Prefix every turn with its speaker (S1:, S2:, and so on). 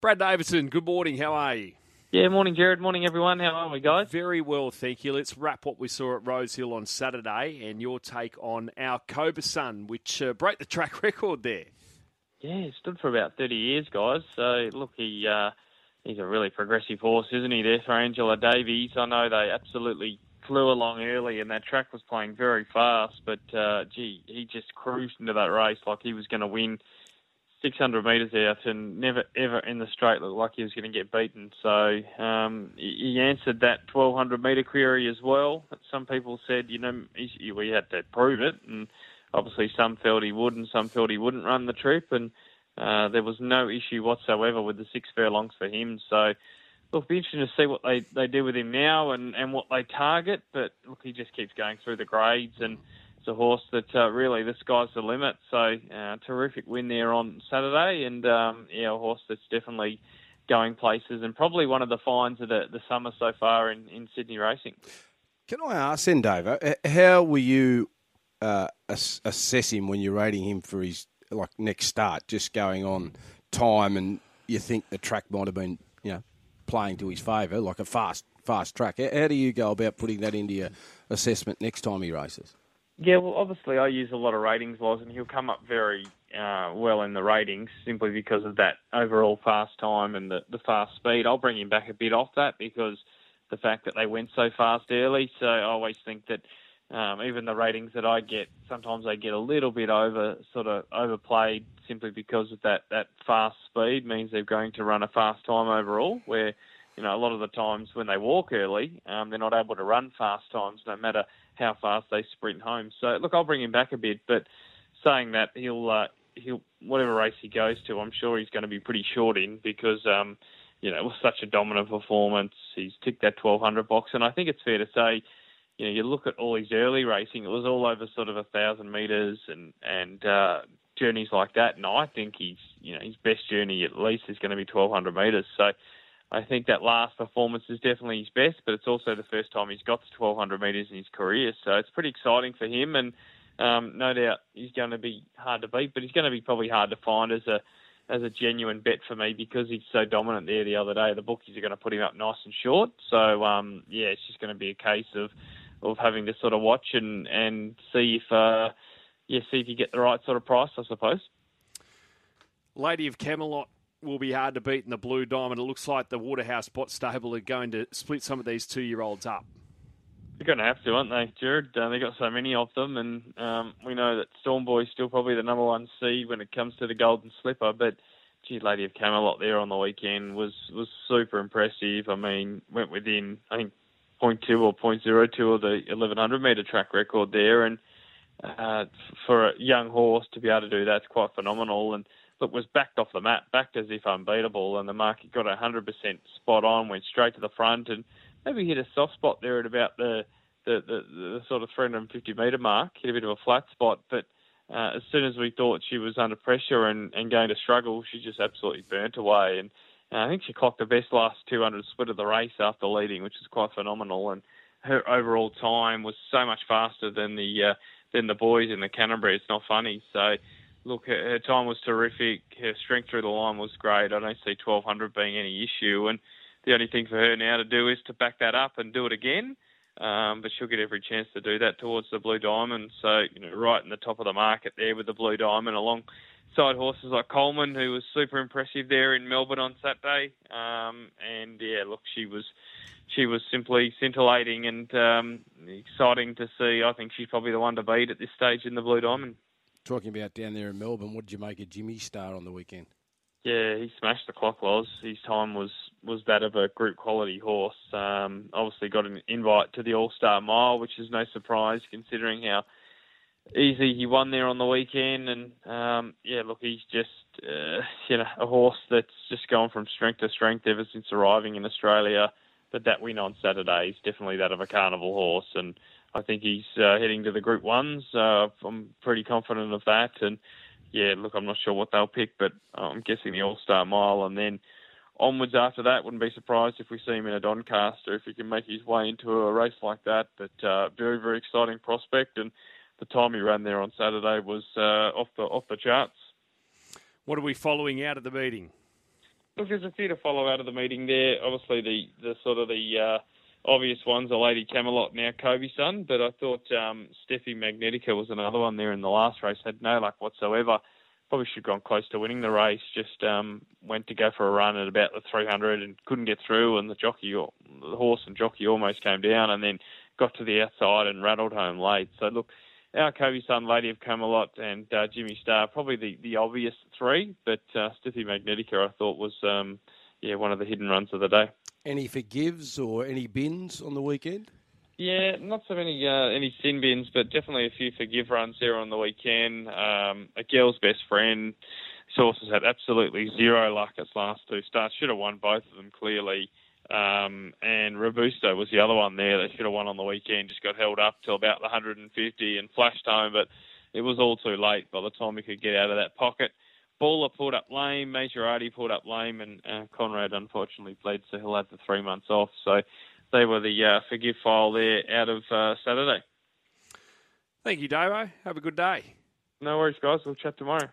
S1: Brad Davidson, good morning. How are you?
S2: Yeah, morning, Jared. Morning, everyone. How are we, guys?
S1: Very well, thank you. Let's wrap what we saw at Rosehill on Saturday and your take on our Cobra Sun, which uh, broke the track record there.
S2: Yeah, he stood for about 30 years, guys. So, look, he uh, he's a really progressive horse, isn't he, there for Angela Davies? I know they absolutely flew along early and that track was playing very fast, but, uh, gee, he just cruised into that race like he was going to win 600 metres out and never ever in the straight looked like he was going to get beaten. So um, he answered that 1200 metre query as well. Some people said, you know, we had to prove it, and obviously some felt he would and some felt he wouldn't run the trip, and uh, there was no issue whatsoever with the six furlongs for him. So. Look, it'll be interesting to see what they, they do with him now and, and what they target. But look, he just keeps going through the grades and a horse that uh, really the sky's the limit. So uh, terrific win there on Saturday, and um, yeah, a horse that's definitely going places, and probably one of the finds of the, the summer so far in, in Sydney racing.
S3: Can I ask then, Dave, uh, how will you uh, assess him when you're rating him for his like next start, just going on time, and you think the track might have been, you know, playing to his favour, like a fast fast track. How do you go about putting that into your assessment next time he races?
S2: Yeah, well, obviously I use a lot of ratings laws, and he'll come up very uh, well in the ratings simply because of that overall fast time and the, the fast speed. I'll bring him back a bit off that because the fact that they went so fast early. So I always think that um, even the ratings that I get, sometimes they get a little bit over, sort of overplayed simply because of that, that fast speed means they're going to run a fast time overall, where you know, a lot of the times when they walk early, um, they're not able to run fast times, no matter how fast they sprint home. So look, I'll bring him back a bit, but saying that he'll uh, he'll whatever race he goes to, I'm sure he's going to be pretty short in because um, you know it was such a dominant performance. He's ticked that 1200 box, and I think it's fair to say. You know, you look at all his early racing; it was all over sort of a thousand meters and and uh, journeys like that. And I think he's, you know, his best journey at least is going to be 1200 meters. So I think that last performance is definitely his best, but it's also the first time he's got to 1200 metres in his career. So it's pretty exciting for him, and um, no doubt he's going to be hard to beat, but he's going to be probably hard to find as a as a genuine bet for me because he's so dominant there the other day. The bookies are going to put him up nice and short. So um, yeah, it's just going to be a case of of having to sort of watch and and see if uh, yeah see if you get the right sort of price, I suppose.
S1: Lady of Camelot will be hard to beat in the Blue Diamond. It looks like the Waterhouse Bott Stable are going to split some of these two-year-olds up.
S2: They're going to have to, aren't they, Jared? Uh, they've got so many of them, and um, we know that Storm Boy's still probably the number one seed when it comes to the Golden Slipper. But, gee, Lady of Camelot there on the weekend was was super impressive. I mean, went within I think 0.2 or 0.02 of the 1100 metre track record there, and uh, for a young horse to be able to do that's quite phenomenal. And look, was backed off the mat, backed as if unbeatable, and the market got 100% spot on, went straight to the front, and maybe hit a soft spot there at about the the, the, the sort of 350 metre mark, hit a bit of a flat spot, but uh, as soon as we thought she was under pressure and, and going to struggle, she just absolutely burnt away. And uh, I think she clocked the best last 200 split of the race after leading, which is quite phenomenal. And her overall time was so much faster than the uh, than the boys in the Canterbury. It's not funny. So look, her, time was terrific. Her strength through the line was great. I don't see 1200 being any issue. And the only thing for her now to do is to back that up and do it again. Um, but she'll get every chance to do that towards the Blue Diamond. So, you know, right in the top of the market there with the Blue Diamond, alongside horses like Coleman, who was super impressive there in Melbourne on Saturday. Um, and yeah, look, she was she was simply scintillating and um, exciting to see. I think she's probably the one to beat at this stage in the Blue Diamond
S3: talking about down there in Melbourne, what did you make of Jimmy Star on the weekend?
S2: Yeah, he smashed the clock. Was his time was was that of a group quality horse. Um, obviously got an invite to the All Star Mile, which is no surprise considering how easy he won there on the weekend. And um, yeah, look, he's just uh, you know a horse that's just gone from strength to strength ever since arriving in Australia. But that win on Saturday is definitely that of a carnival horse, and I think he's uh, heading to the Group Ones. Uh, I'm pretty confident of that. And yeah, look, I'm not sure what they'll pick, but I'm guessing the All Star Mile, and then onwards after that. Wouldn't be surprised if we see him in a Doncaster if he can make his way into a race like that. But uh, very very exciting prospect, and the time he ran there on Saturday was uh, off the off the charts.
S1: What are we following out of the meeting?
S2: Look, there's a few to follow out of the meeting there. Obviously, the, the sort of the uh, obvious ones are Lady Camelot now Kobe Sun, but I thought um, Steffi Magnetica was another one there in the last race. Had no luck whatsoever. Probably should have gone close to winning the race. Just um, went to go for a run at about the 300 and couldn't get through, and the jockey, the horse and jockey almost came down, and then got to the outside and rattled home late. So look, our Kobe Sun, Lady of Camelot, and uh, Jimmy Star, probably the, the obvious three, but uh, Stiffy Magnetica I thought was um, yeah one of the hidden runs of the day.
S3: Any forgives or any bins on the weekend?
S2: Yeah, not so many uh, any sin bins, but definitely a few forgive runs there on the weekend. Um, a girl's best friend. Sources had absolutely zero luck its last two starts. Should have won both of them clearly. Um, and Robusto was the other one there that should have won on the weekend. Just got held up till about the 150 and flashed home, but it was all too late by the time he could get out of that pocket. Baller pulled up lame, Majorati pulled up lame, and uh, Conrad unfortunately bled, so he'll have the three months off. So they were the uh, forgive file there out of uh, Saturday.
S1: Thank you, Davo. Have a good day.
S2: No worries, guys. We'll chat tomorrow.